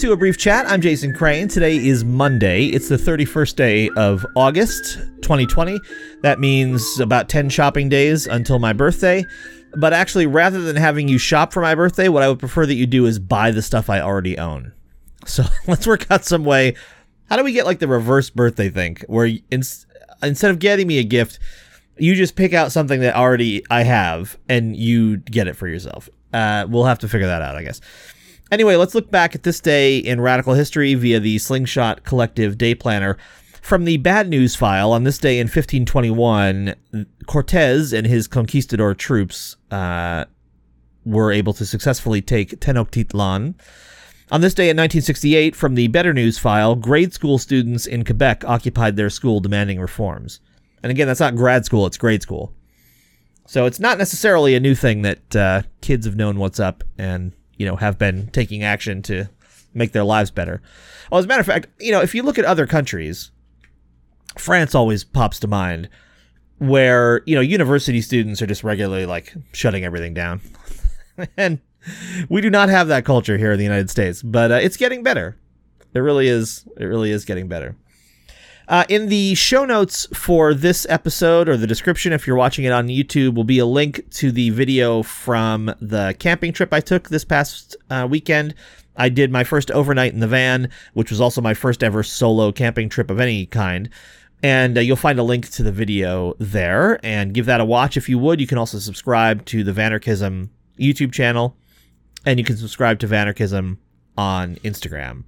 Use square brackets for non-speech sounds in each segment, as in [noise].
To a brief chat. I'm Jason Crane. Today is Monday. It's the 31st day of August 2020. That means about 10 shopping days until my birthday. But actually, rather than having you shop for my birthday, what I would prefer that you do is buy the stuff I already own. [laughs] So let's work out some way. How do we get like the reverse birthday thing where in, instead of getting me a gift, you just pick out something that already I have and you get it for yourself? Uh, we'll have to figure that out, I guess. Anyway, let's look back at this day in radical history via the Slingshot Collective Day Planner. From the bad news file, on this day in 1521, Cortez and his conquistador troops uh, were able to successfully take Tenochtitlan. On this day in 1968, from the better news file, grade school students in Quebec occupied their school demanding reforms. And again, that's not grad school, it's grade school. So it's not necessarily a new thing that uh, kids have known what's up and you know, have been taking action to make their lives better. Well, as a matter of fact, you know, if you look at other countries, France always pops to mind where, you know, university students are just regularly like shutting everything down. [laughs] and we do not have that culture here in the United States, but uh, it's getting better. It really is. It really is getting better. Uh, in the show notes for this episode or the description, if you're watching it on YouTube, will be a link to the video from the camping trip I took this past uh, weekend. I did my first overnight in the van, which was also my first ever solo camping trip of any kind. And uh, you'll find a link to the video there and give that a watch if you would. You can also subscribe to the Vanarchism YouTube channel and you can subscribe to Vanarchism on Instagram.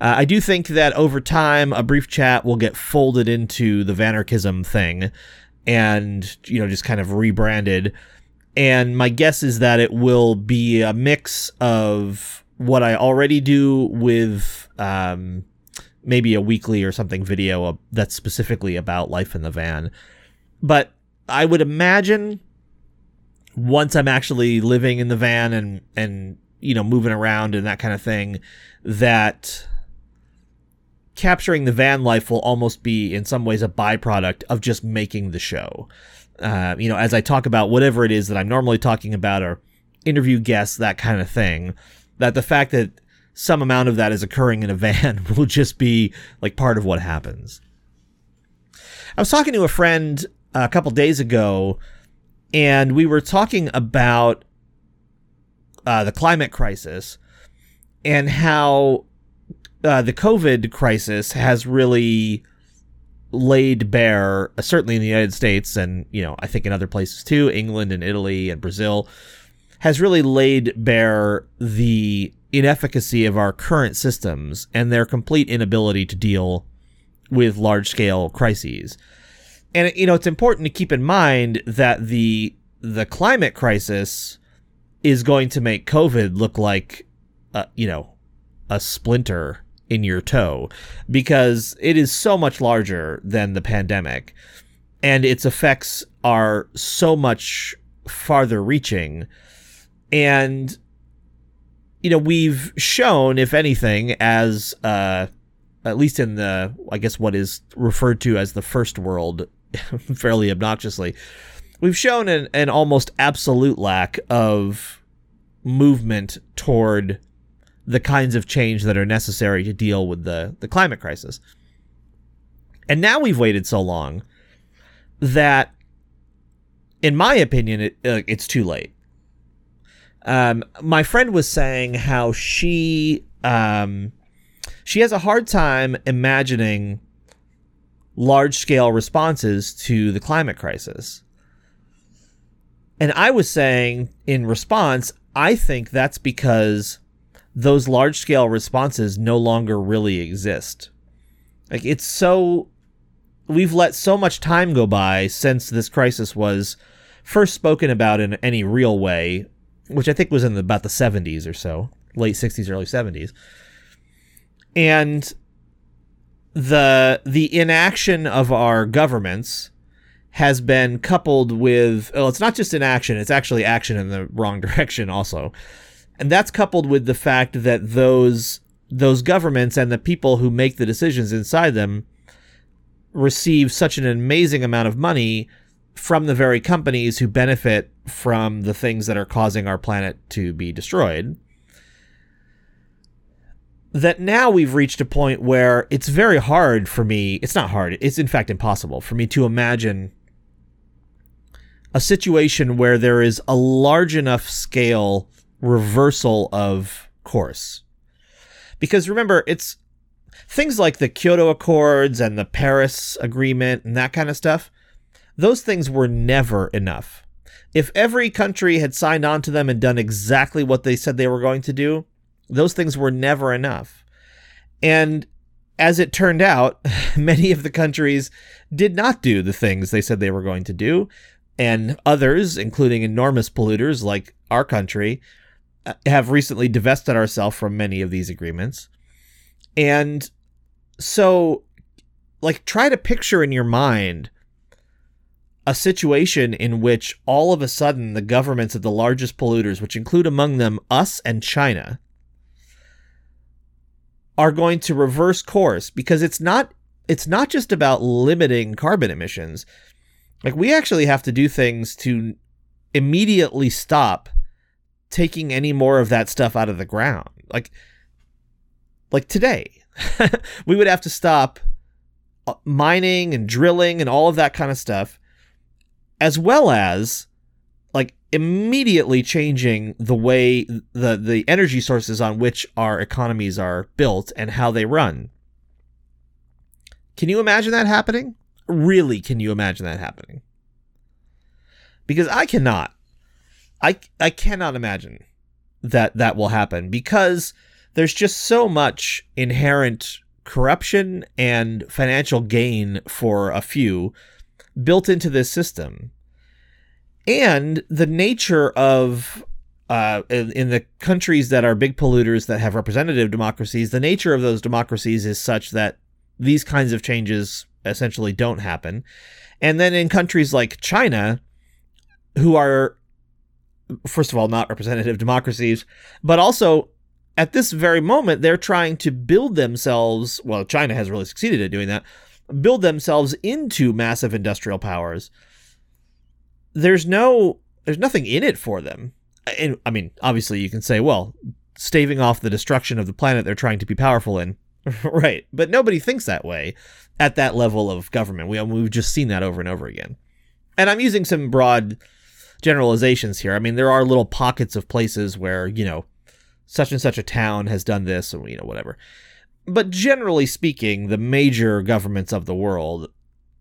Uh, I do think that over time, a brief chat will get folded into the Vanarchism thing and, you know, just kind of rebranded. And my guess is that it will be a mix of what I already do with um, maybe a weekly or something video that's specifically about life in the van. But I would imagine once I'm actually living in the van and, and, you know, moving around and that kind of thing, that capturing the van life will almost be in some ways a byproduct of just making the show. Uh, you know, as I talk about whatever it is that I'm normally talking about or interview guests, that kind of thing, that the fact that some amount of that is occurring in a van [laughs] will just be like part of what happens. I was talking to a friend a couple days ago, and we were talking about uh, the climate crisis and how uh, the COVID crisis has really laid bare, uh, certainly in the United States and, you know, I think in other places too, England and Italy and Brazil, has really laid bare the inefficacy of our current systems and their complete inability to deal with large scale crises. And, you know, it's important to keep in mind that the, the climate crisis is going to make COVID look like, uh, you know, a splinter in your toe because it is so much larger than the pandemic and its effects are so much farther reaching. And you know we've shown if anything as uh at least in the i guess what is referred to as the first world [laughs] fairly obnoxiously we've shown an, an almost absolute lack of movement toward the kinds of change that are necessary to deal with the, the climate crisis. And now we've waited so long that, in my opinion, it, uh, it's too late. Um, my friend was saying how she um, she has a hard time imagining large scale responses to the climate crisis. And I was saying in response, I think that's because those large scale responses no longer really exist. Like it's so we've let so much time go by since this crisis was first spoken about in any real way, which I think was in the, about the 70s or so, late 60s, early 70s. And the the inaction of our governments has been coupled with well, it's not just inaction, it's actually action in the wrong [laughs] direction also and that's coupled with the fact that those those governments and the people who make the decisions inside them receive such an amazing amount of money from the very companies who benefit from the things that are causing our planet to be destroyed that now we've reached a point where it's very hard for me. It's not hard. It's in fact impossible for me to imagine a situation where there is a large enough scale reversal of course. Because remember, it's things like the Kyoto Accords and the Paris Agreement and that kind of stuff. Those things were never enough. If every country had signed on to them and done exactly what they said they were going to do, those things were never enough. And as it turned out, [laughs] many of the countries did not do the things they said they were going to do. And others, including enormous polluters like our country, have recently divested ourselves from many of these agreements. And so, like, try to picture in your mind a situation in which all of a sudden the governments of the largest polluters, which include among them us and China, are going to reverse course because it's not it's not just about limiting carbon emissions. Like we actually have to do things to immediately stop taking any more of that stuff out of the ground. Like like today, [laughs] we would have to stop uh, mining and drilling and all of that kind of stuff as well as like immediately changing the way the the energy sources on which our economies are built and how they run. Can you imagine that happening? Really, can you imagine that happening? Because I cannot. I I cannot imagine that that will happen because there's just so much inherent corruption and financial gain for a few built into this system and the nature of uh, in, in, the countries that are big polluters that have representative democracies, the nature of those democracies is such that these kinds of changes essentially don't happen. And then in countries like China, who are, first of all, not representative democracies, but also at this very moment, they're trying to build themselves. Well, China has really succeeded at doing that, build themselves into massive industrial powers there's no there's nothing in it for them. And I mean, obviously you can say, well, staving off the destruction of the planet they're trying to be powerful in. [laughs] right. But nobody thinks that way at that level of government. We we've just seen that over and over again. And I'm using some broad generalizations here. I mean, there are little pockets of places where, you know, such and such a town has done this or you know whatever. But generally speaking, the major governments of the world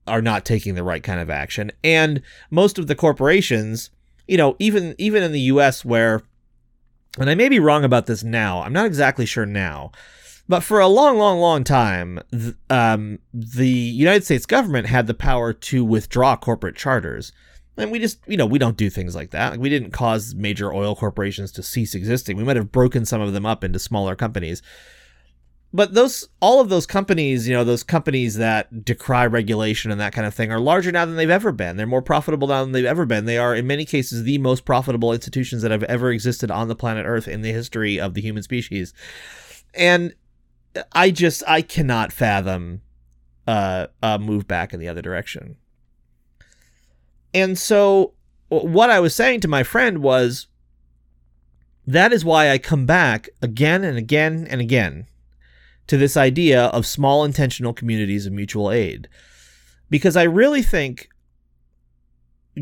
are not taking the right kind of action. And most of the corporations, you know, even even in the US where and I may be wrong about this now. I'm not exactly sure now. But for a long, long, long time, th- um, the United States government had the power to withdraw corporate charters. And we just, you know, we don't do things like that. Like we didn't cause major oil corporations to cease existing. We might have broken some of them up into smaller companies. But those all of those companies you know those companies that decry regulation and that kind of thing are larger now than they've ever been. They're more profitable now than they've ever been. They are in many cases the most profitable institutions that have ever existed on the planet earth in the history of the human species. And i just i cannot fathom uh, a move back in the other direction and so what i was saying to my friend was that is why i come back again and again and again to this idea of small intentional communities of mutual aid. Because I really think,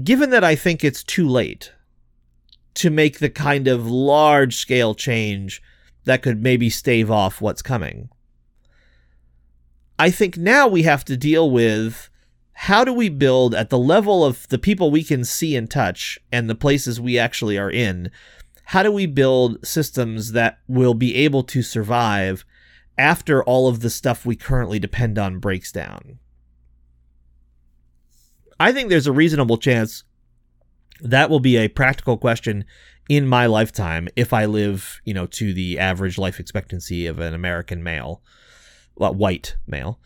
given that I think it's too late to make the kind of large scale change that could maybe stave off what's coming, I think now we have to deal with how do we build at the level of the people we can see and touch and the places we actually are in how do we build systems that will be able to survive after all of the stuff we currently depend on breaks down. I think there's a reasonable chance that will be a practical question in my lifetime if I live, you know, to the average life expectancy of an American male, well, white male.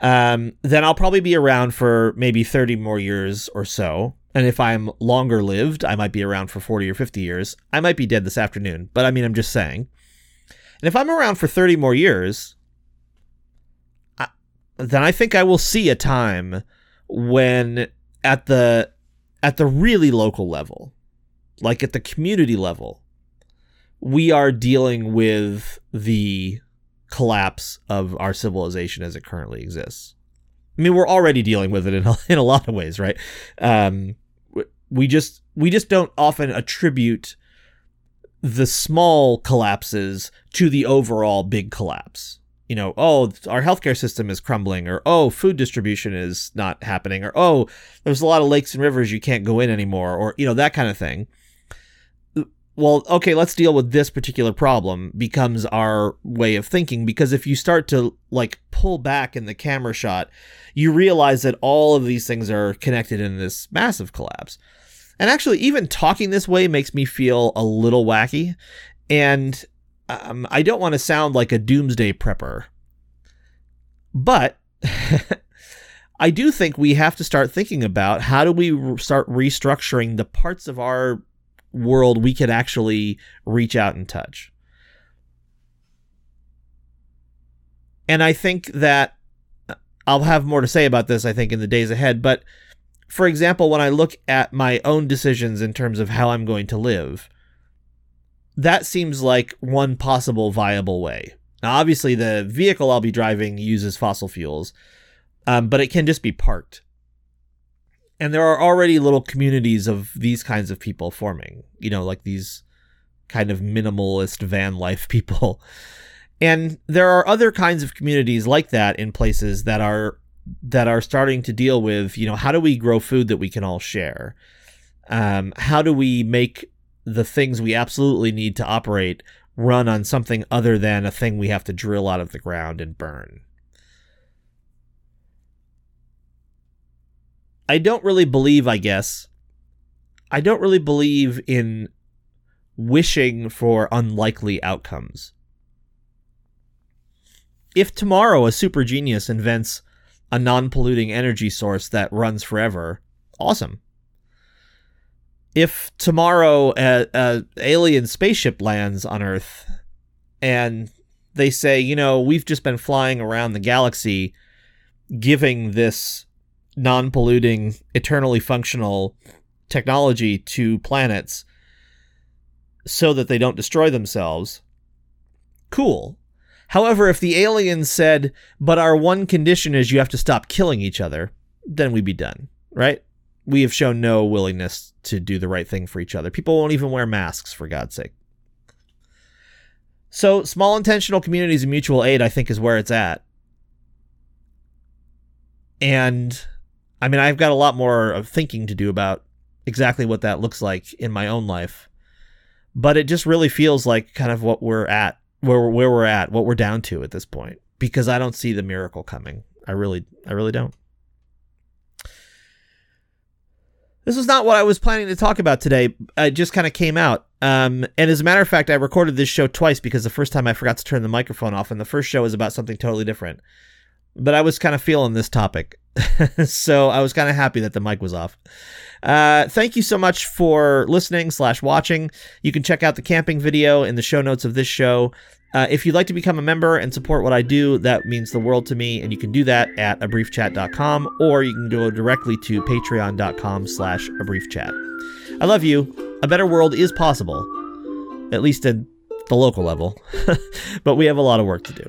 Um, then I'll probably be around for maybe 30 more years or so. And if I'm longer lived, I might be around for 40 or 50 years. I might be dead this afternoon, but I mean, I'm just saying. And if I'm around for 30 more years, I, then I think I will see a time when at the at the really local level, like at the community level, we are dealing with the collapse of our civilization as it currently exists. I mean, we're already dealing with it in a, [laughs] in a lot of ways, right? Um, we just we just don't often attribute the small collapses to the overall big collapse. You know, oh, our healthcare system is crumbling, or oh, food distribution is not happening, or oh, there's a lot of lakes and rivers you can't go in anymore, or you know that kind of thing well, okay, let's deal with this particular problem becomes our way of thinking. Because if you start to like pull back in the camera shot, you realize that all of these things are connected in this massive collapse. And actually, even talking this way makes me feel a little wacky. And um, I don't want to sound like a doomsday prepper. But [laughs] I do think we have to start thinking about how do we start restructuring the parts of our world we could actually reach out and touch. And I think that uh, I'll have more to say about this, I think, in the days ahead. But for example, when I look at my own decisions in terms of how I'm going to live, that seems like one possible viable way. Now, obviously, the vehicle I'll be driving uses fossil fuels, um, but it can just be parked and there are already little communities of these kinds of people forming you know like these kind of minimalist van life [laughs] people. And there are other kinds of communities like that in places that are that are starting to deal with you know how do we grow food that we can all share? Um, how do we make the things we absolutely need to operate run on something other than a thing we have to drill out of the ground and burn I don't really believe, I guess, I don't really believe in wishing for unlikely outcomes. If tomorrow a super genius invents a non polluting energy source that runs forever, awesome. If tomorrow a, alien spaceship lands on Earth and they say, you know, we've just been flying around the galaxy giving this non polluting, eternally functional technology to planets so that they don't destroy themselves, cool. However, if the aliens said, but our one condition is you have to stop killing each other, then we'd be done, right? We have shown no willingness to do the right thing for each other. People won't even wear masks, for God's sake. So, small intentional communities and mutual aid, I think, is where it's at. And I mean, I've got a lot more of thinking to do about exactly what that looks like in my own life. But it just really feels like kind of what we're at, where we're, where we're at, what we're down to at this point because I don't see the miracle coming. I really I really don't. This was not what I was planning to talk about today. It just kind of came out. Um, and as a matter of fact, I recorded this show twice because the first time I forgot to turn the microphone off, and the first show was about something totally different. But I was kind of feeling this topic. [laughs] so I was kind of happy that the mic was off. Uh, thank you so much for listening slash watching. You can check out the camping video in the show notes of this show. Uh, if you'd like to become a member and support what I do, that means the world to me, and you can do that at abriefchat.com, or you can go directly to patreon.com slash abriefchat. I love you. A better world is possible, at least at the local level, [laughs] but we have a lot of work to do.